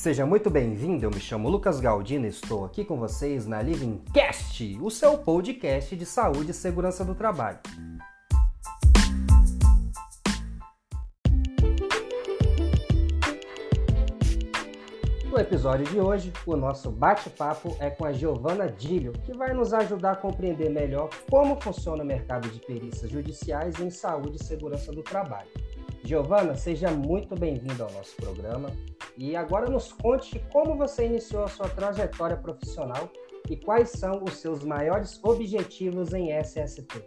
Seja muito bem-vindo, eu me chamo Lucas Galdino e estou aqui com vocês na Living Cast, o seu podcast de saúde e segurança do trabalho. No episódio de hoje, o nosso bate-papo é com a Giovana Dílio, que vai nos ajudar a compreender melhor como funciona o mercado de perícias judiciais em saúde e segurança do trabalho. Giovana, seja muito bem-vinda ao nosso programa. E agora nos conte como você iniciou a sua trajetória profissional e quais são os seus maiores objetivos em SST.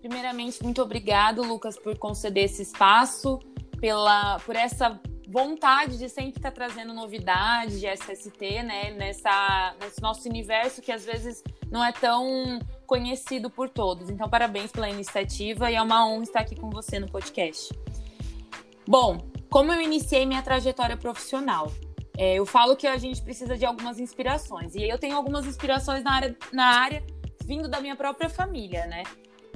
Primeiramente, muito obrigado, Lucas, por conceder esse espaço, pela, por essa vontade de sempre estar trazendo novidades de SST, né, nessa, nesse nosso universo que às vezes não é tão conhecido por todos. Então, parabéns pela iniciativa e é uma honra estar aqui com você no podcast. Bom, como eu iniciei minha trajetória profissional? É, eu falo que a gente precisa de algumas inspirações. E eu tenho algumas inspirações na área, na área vindo da minha própria família, né?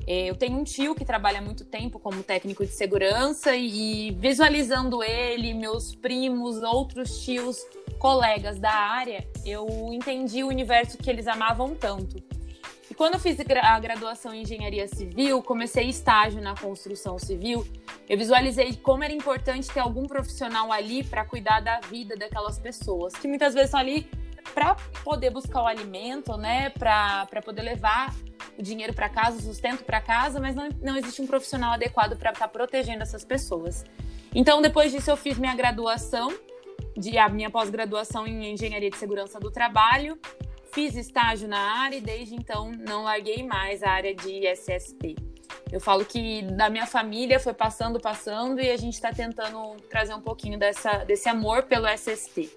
É, eu tenho um tio que trabalha muito tempo como técnico de segurança e visualizando ele, meus primos, outros tios, colegas da área, eu entendi o universo que eles amavam tanto. Quando eu fiz a graduação em engenharia civil, comecei estágio na construção civil, eu visualizei como era importante ter algum profissional ali para cuidar da vida daquelas pessoas, que muitas vezes estão ali para poder buscar o alimento, né, para poder levar o dinheiro para casa, o sustento para casa, mas não, não existe um profissional adequado para estar tá protegendo essas pessoas. Então, depois disso, eu fiz minha graduação, de, a minha pós-graduação em Engenharia de Segurança do Trabalho, fiz estágio na área e desde então não larguei mais a área de SST. Eu falo que da minha família foi passando, passando e a gente está tentando trazer um pouquinho dessa, desse amor pelo SST.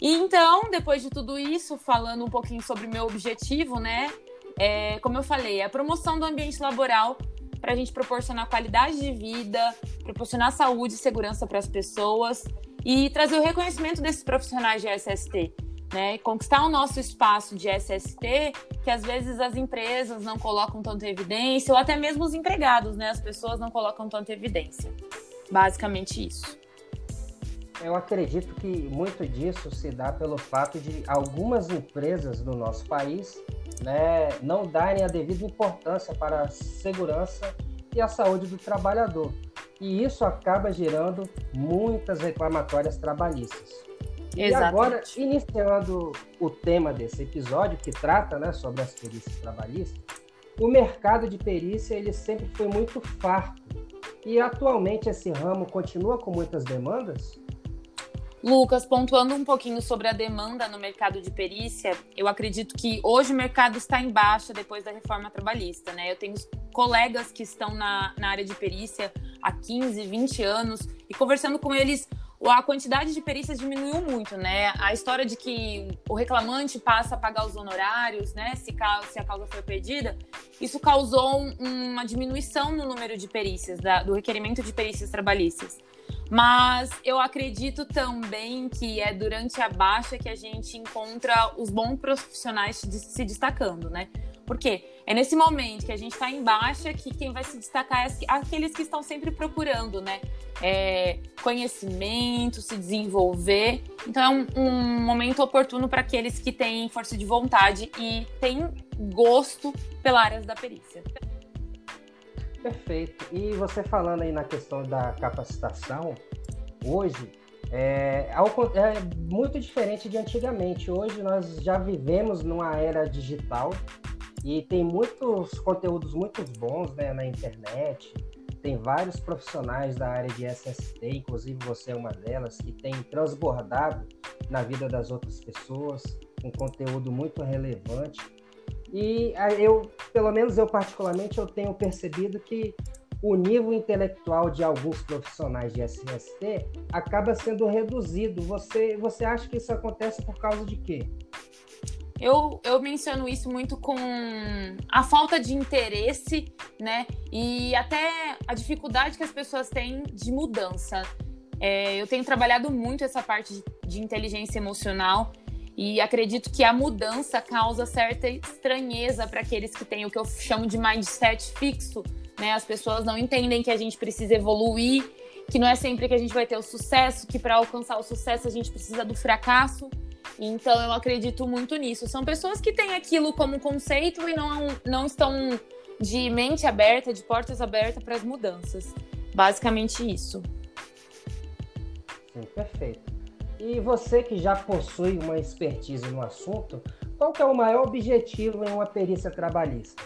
E então, depois de tudo isso, falando um pouquinho sobre meu objetivo, né? É, como eu falei, a promoção do ambiente laboral para a gente proporcionar qualidade de vida, proporcionar saúde e segurança para as pessoas e trazer o reconhecimento desses profissionais de SST. Né, conquistar o nosso espaço de SST, que às vezes as empresas não colocam tanta evidência, ou até mesmo os empregados, né, as pessoas não colocam tanta evidência. Basicamente isso. Eu acredito que muito disso se dá pelo fato de algumas empresas do nosso país né, não darem a devida importância para a segurança e a saúde do trabalhador. E isso acaba gerando muitas reclamatórias trabalhistas. E Exatamente. agora, iniciando o tema desse episódio, que trata né, sobre as perícias trabalhistas, o mercado de perícia ele sempre foi muito farto. E atualmente esse ramo continua com muitas demandas? Lucas, pontuando um pouquinho sobre a demanda no mercado de perícia, eu acredito que hoje o mercado está em baixa depois da reforma trabalhista, né? Eu tenho colegas que estão na, na área de perícia há 15, 20 anos e conversando com eles, a quantidade de perícias diminuiu muito, né? A história de que o reclamante passa a pagar os honorários, né? Se, a causa foi perdida, isso causou uma diminuição no número de perícias, do requerimento de perícias trabalhistas. Mas eu acredito também que é durante a baixa que a gente encontra os bons profissionais se destacando, né? Porque é nesse momento que a gente está em baixa que quem vai se destacar é aqueles que estão sempre procurando, né? É, conhecimento, se desenvolver. Então é um, um momento oportuno para aqueles que têm força de vontade e têm gosto pela área da perícia. Perfeito. E você falando aí na questão da capacitação, hoje é, é, muito diferente de antigamente. Hoje nós já vivemos numa era digital e tem muitos conteúdos muito bons né, na internet. Tem vários profissionais da área de SST, inclusive você é uma delas, que tem transbordado na vida das outras pessoas, com conteúdo muito relevante. E eu, pelo menos eu particularmente, eu tenho percebido que o nível intelectual de alguns profissionais de SST acaba sendo reduzido. Você, você acha que isso acontece por causa de quê? Eu, eu menciono isso muito com a falta de interesse, né? E até a dificuldade que as pessoas têm de mudança. É, eu tenho trabalhado muito essa parte de, inteligência emocional e acredito que a mudança causa certa estranheza para aqueles que têm o que eu chamo de mindset fixo, né? As pessoas não entendem que a gente precisa evoluir que não é sempre que a gente vai ter o sucesso, que para alcançar o sucesso a gente precisa do fracasso. Então eu acredito muito nisso. São pessoas que têm aquilo como conceito e não, não estão de mente aberta, de portas abertas para as mudanças. Basicamente isso. Sim, perfeito. E você que já possui uma expertise no assunto, qual é o maior objetivo em uma perícia trabalhista?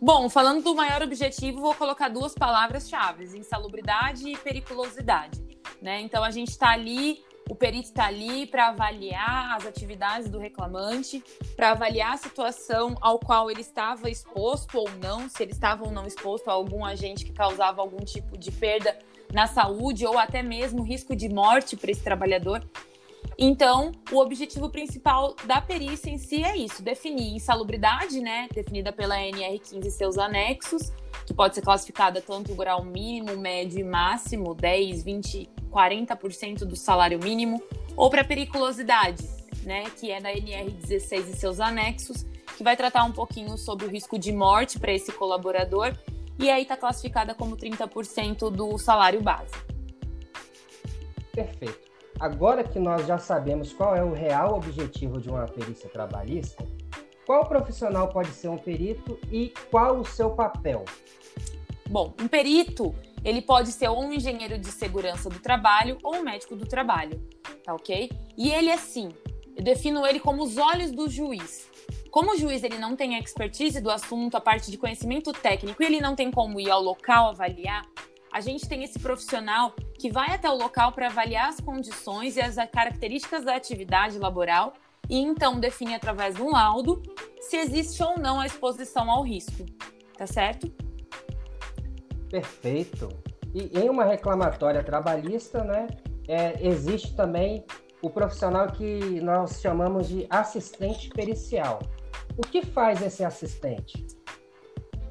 Bom, falando do maior objetivo, vou colocar duas palavras-chave: insalubridade e periculosidade. Né? Então a gente está ali, o perito está ali para avaliar as atividades do reclamante, para avaliar a situação ao qual ele estava exposto ou não, se ele estava ou não exposto a algum agente que causava algum tipo de perda na saúde ou até mesmo risco de morte para esse trabalhador. Então, o objetivo principal da perícia em si é isso: definir insalubridade, né, definida pela NR15 e seus anexos, que pode ser classificada tanto grau mínimo, médio e máximo, 10, 20, 40% do salário mínimo, ou para periculosidade, né, que é da NR16 e seus anexos, que vai tratar um pouquinho sobre o risco de morte para esse colaborador, e aí está classificada como 30% do salário base. Perfeito. Agora que nós já sabemos qual é o real objetivo de uma perícia trabalhista, qual profissional pode ser um perito e qual o seu papel? Bom, um perito, ele pode ser ou um engenheiro de segurança do trabalho ou um médico do trabalho, tá ok? E ele, assim, eu defino ele como os olhos do juiz. Como o juiz ele não tem expertise do assunto, a parte de conhecimento técnico, e ele não tem como ir ao local avaliar, a gente tem esse profissional que vai até o local para avaliar as condições e as características da atividade laboral e então define através de um laudo se existe ou não a exposição ao risco. Tá certo? Perfeito. E em uma reclamatória trabalhista, né, é, existe também o profissional que nós chamamos de assistente pericial. O que faz esse assistente?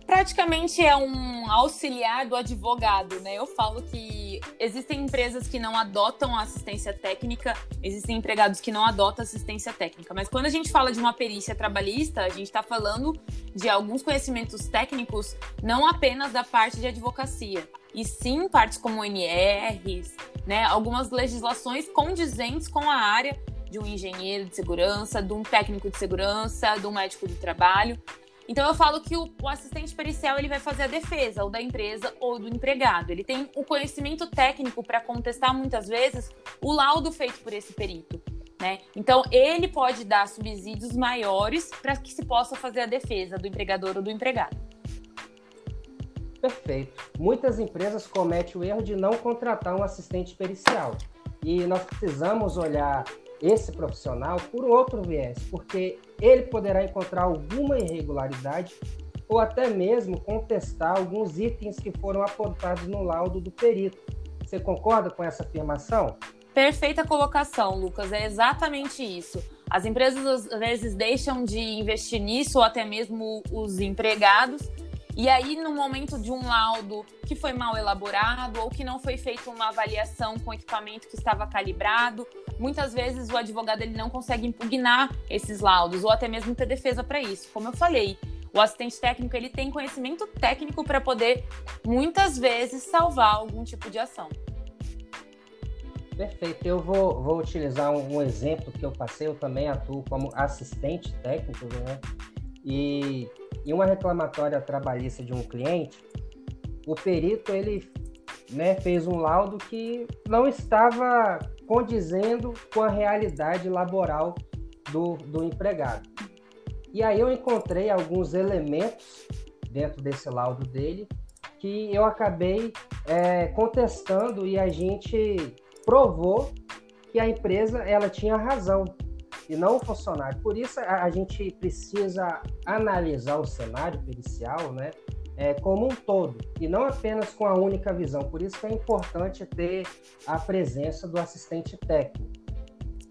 praticamente é um auxiliar do advogado, né? Eu falo que existem empresas que não adotam assistência técnica, existem empregados que não adotam assistência técnica, mas quando a gente fala de uma perícia trabalhista, a gente está falando de alguns conhecimentos técnicos, não apenas da parte de advocacia, e sim partes como NRs, né? Algumas legislações condizentes com a área de um engenheiro de segurança, de um técnico de segurança, de um médico do trabalho. Então eu falo que o, o, assistente pericial ele vai fazer a defesa ou da empresa ou do empregado. Ele tem o conhecimento técnico para contestar muitas vezes o laudo feito por esse perito. Né? Então ele pode dar subsídios maiores para que se possa fazer a defesa do empregador ou do empregado. Perfeito. Muitas empresas cometem o erro de não contratar um assistente pericial. E nós precisamos olhar esse profissional por outro viés, porque ele poderá encontrar alguma irregularidade ou até mesmo contestar alguns itens que foram apontados no laudo do perito. Você concorda com essa afirmação? Perfeita colocação, Lucas. É exatamente isso. As empresas às vezes deixam de investir nisso, ou até mesmo os empregados, e aí, no momento de um laudo que foi mal elaborado ou que não foi feita uma avaliação com equipamento que estava calibrado, muitas vezes o advogado ele não consegue impugnar esses laudos ou até mesmo ter defesa para isso. Como eu falei, o assistente técnico ele tem conhecimento técnico para poder muitas vezes salvar algum tipo de ação. Perfeito. Eu vou, vou utilizar um, um exemplo que eu passei. Eu também atuo como assistente técnico, né? E em uma reclamatória trabalhista de um cliente, o perito ele né, fez um laudo que não estava condizendo com a realidade laboral do, do empregado. E aí eu encontrei alguns elementos dentro desse laudo dele que eu acabei é, contestando e a gente provou que a empresa ela tinha razão e não o funcionário. Por isso, a, a gente precisa analisar o cenário pericial né, é, como um todo, e não apenas com a única visão. Por isso é importante ter a presença do assistente técnico.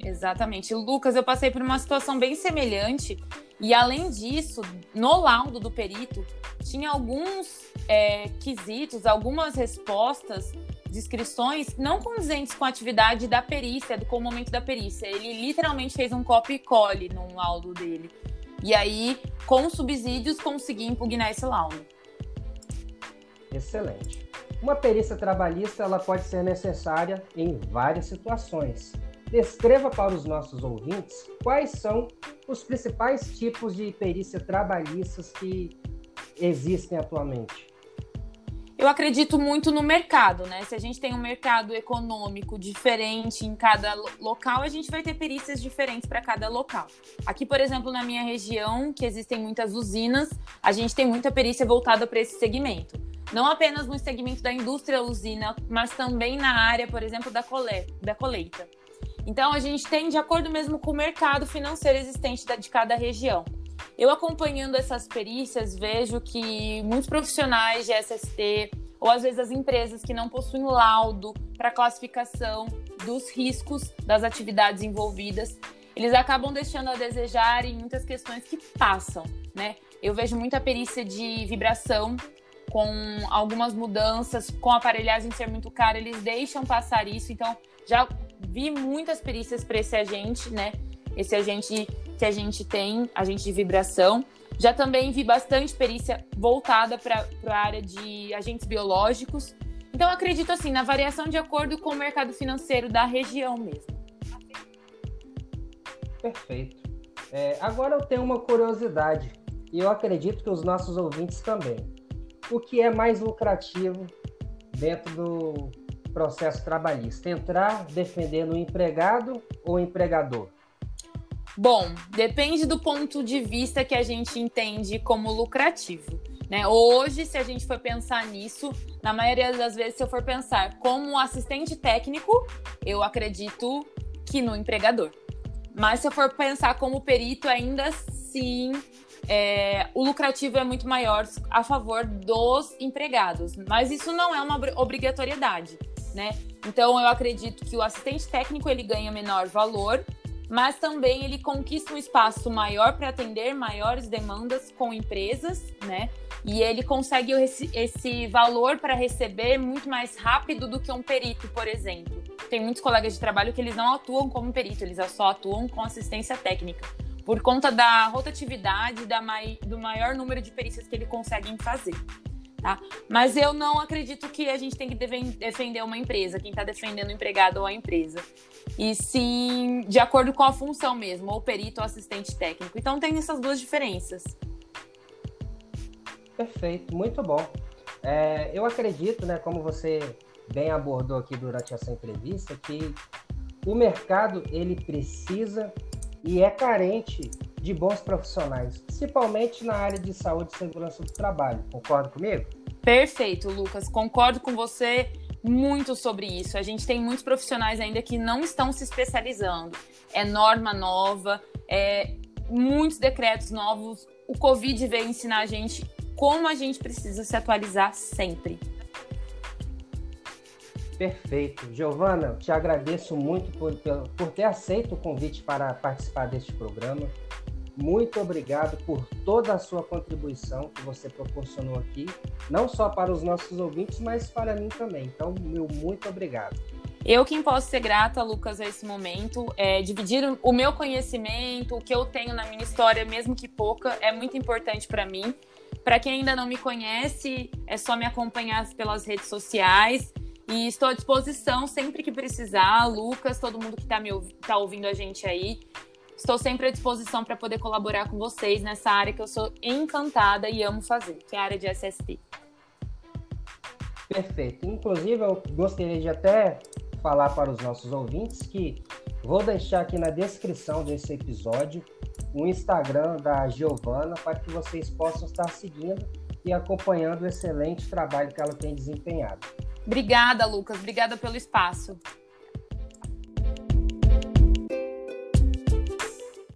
Exatamente. Lucas, eu passei por uma situação bem semelhante, e além disso, no laudo do perito, tinha alguns é, quesitos, algumas respostas descrições não condizentes com a atividade da perícia, com o momento da perícia. Ele literalmente fez um copy e cole no laudo dele. E aí, com subsídios, consegui impugnar esse laudo. Excelente. Uma perícia trabalhista ela pode ser necessária em várias situações. Descreva para os nossos ouvintes quais são os principais tipos de perícia trabalhistas que existem atualmente. Eu acredito muito no mercado, né? Se a gente tem um mercado econômico diferente em cada local, a gente vai ter perícias diferentes para cada local. Aqui, por exemplo, na minha região, que existem muitas usinas, a gente tem muita perícia voltada para esse segmento. Não apenas no segmento da indústria usina, mas também na área, por exemplo, da, coleta, da colheita. Então, a gente tem de acordo mesmo com o mercado financeiro existente de cada região. Eu acompanhando essas perícias, vejo que muitos profissionais de SST, ou às vezes as empresas que não possuem laudo para classificação dos riscos das atividades envolvidas, eles acabam deixando a desejar em muitas questões que passam, né? Eu vejo muita perícia de vibração com algumas mudanças, com a aparelhagem ser muito cara, eles deixam passar isso. Então, já vi muitas perícias para esse agente, né? Esse agente que a gente tem, agente de vibração. Já também vi bastante perícia voltada para a área de agentes biológicos. Então, acredito assim, na variação de acordo com o mercado financeiro da região mesmo. Perfeito. É, agora eu tenho uma curiosidade, e eu acredito que os nossos ouvintes também. O que é mais lucrativo dentro do processo trabalhista? Entrar defendendo o empregado ou o empregador? Bom, depende do ponto de vista que a gente entende como lucrativo. Né? Hoje, se a gente for pensar nisso, na maioria das vezes, se eu for pensar como assistente técnico, eu acredito que no empregador. Mas se eu for pensar como perito, ainda assim, é, o lucrativo é muito maior a favor dos empregados. Mas isso não é uma obrigatoriedade, né? Então, eu acredito que o assistente técnico ele ganha menor valor mas também ele conquista um espaço maior para atender maiores demandas com empresas, né? E ele consegue esse, valor para receber muito mais rápido do que um perito, por exemplo. Tem muitos colegas de trabalho que eles não atuam como perito, eles só atuam com assistência técnica, por conta da rotatividade da mai, do maior número de perícias que eles conseguem fazer. Tá? Mas eu não acredito que a gente tem que defender uma empresa, quem está defendendo o empregado ou a empresa. E sim, de acordo com a função mesmo, ou perito ou assistente técnico. Então tem essas duas diferenças. Perfeito, muito bom. É, eu acredito, né, como você bem abordou aqui durante essa entrevista, que o mercado ele precisa e é carente de bons profissionais, principalmente na área de saúde e segurança do trabalho. Concorda comigo? Perfeito, Lucas. Concordo com você muito sobre isso. A gente tem muitos profissionais ainda que não estão se especializando. É norma nova, é muitos decretos novos. O Covid veio ensinar a gente como a gente precisa se atualizar sempre. Perfeito. Giovana, te agradeço muito por, por ter aceito o convite para participar deste programa. Muito obrigado por toda a sua contribuição que você proporcionou aqui, não só para os nossos ouvintes, mas para mim também. Então, meu muito obrigado. Eu quem posso ser grata, Lucas, a esse momento, é, dividir o meu conhecimento, o que eu tenho na minha história, mesmo que pouca, é muito importante para mim. Para quem ainda não me conhece, é só me acompanhar pelas redes sociais. E estou à disposição sempre que precisar. Lucas, todo mundo que está tá ouvindo a gente aí, Estou sempre à disposição para poder colaborar com vocês nessa área que eu sou encantada e amo fazer, que é a área de SST. Perfeito. Inclusive, eu gostaria de até falar para os nossos ouvintes que vou deixar aqui na descrição desse episódio o Instagram da Giovana para que vocês possam estar seguindo e acompanhando o excelente trabalho que ela tem desempenhado. Obrigada, Lucas. Obrigada pelo espaço.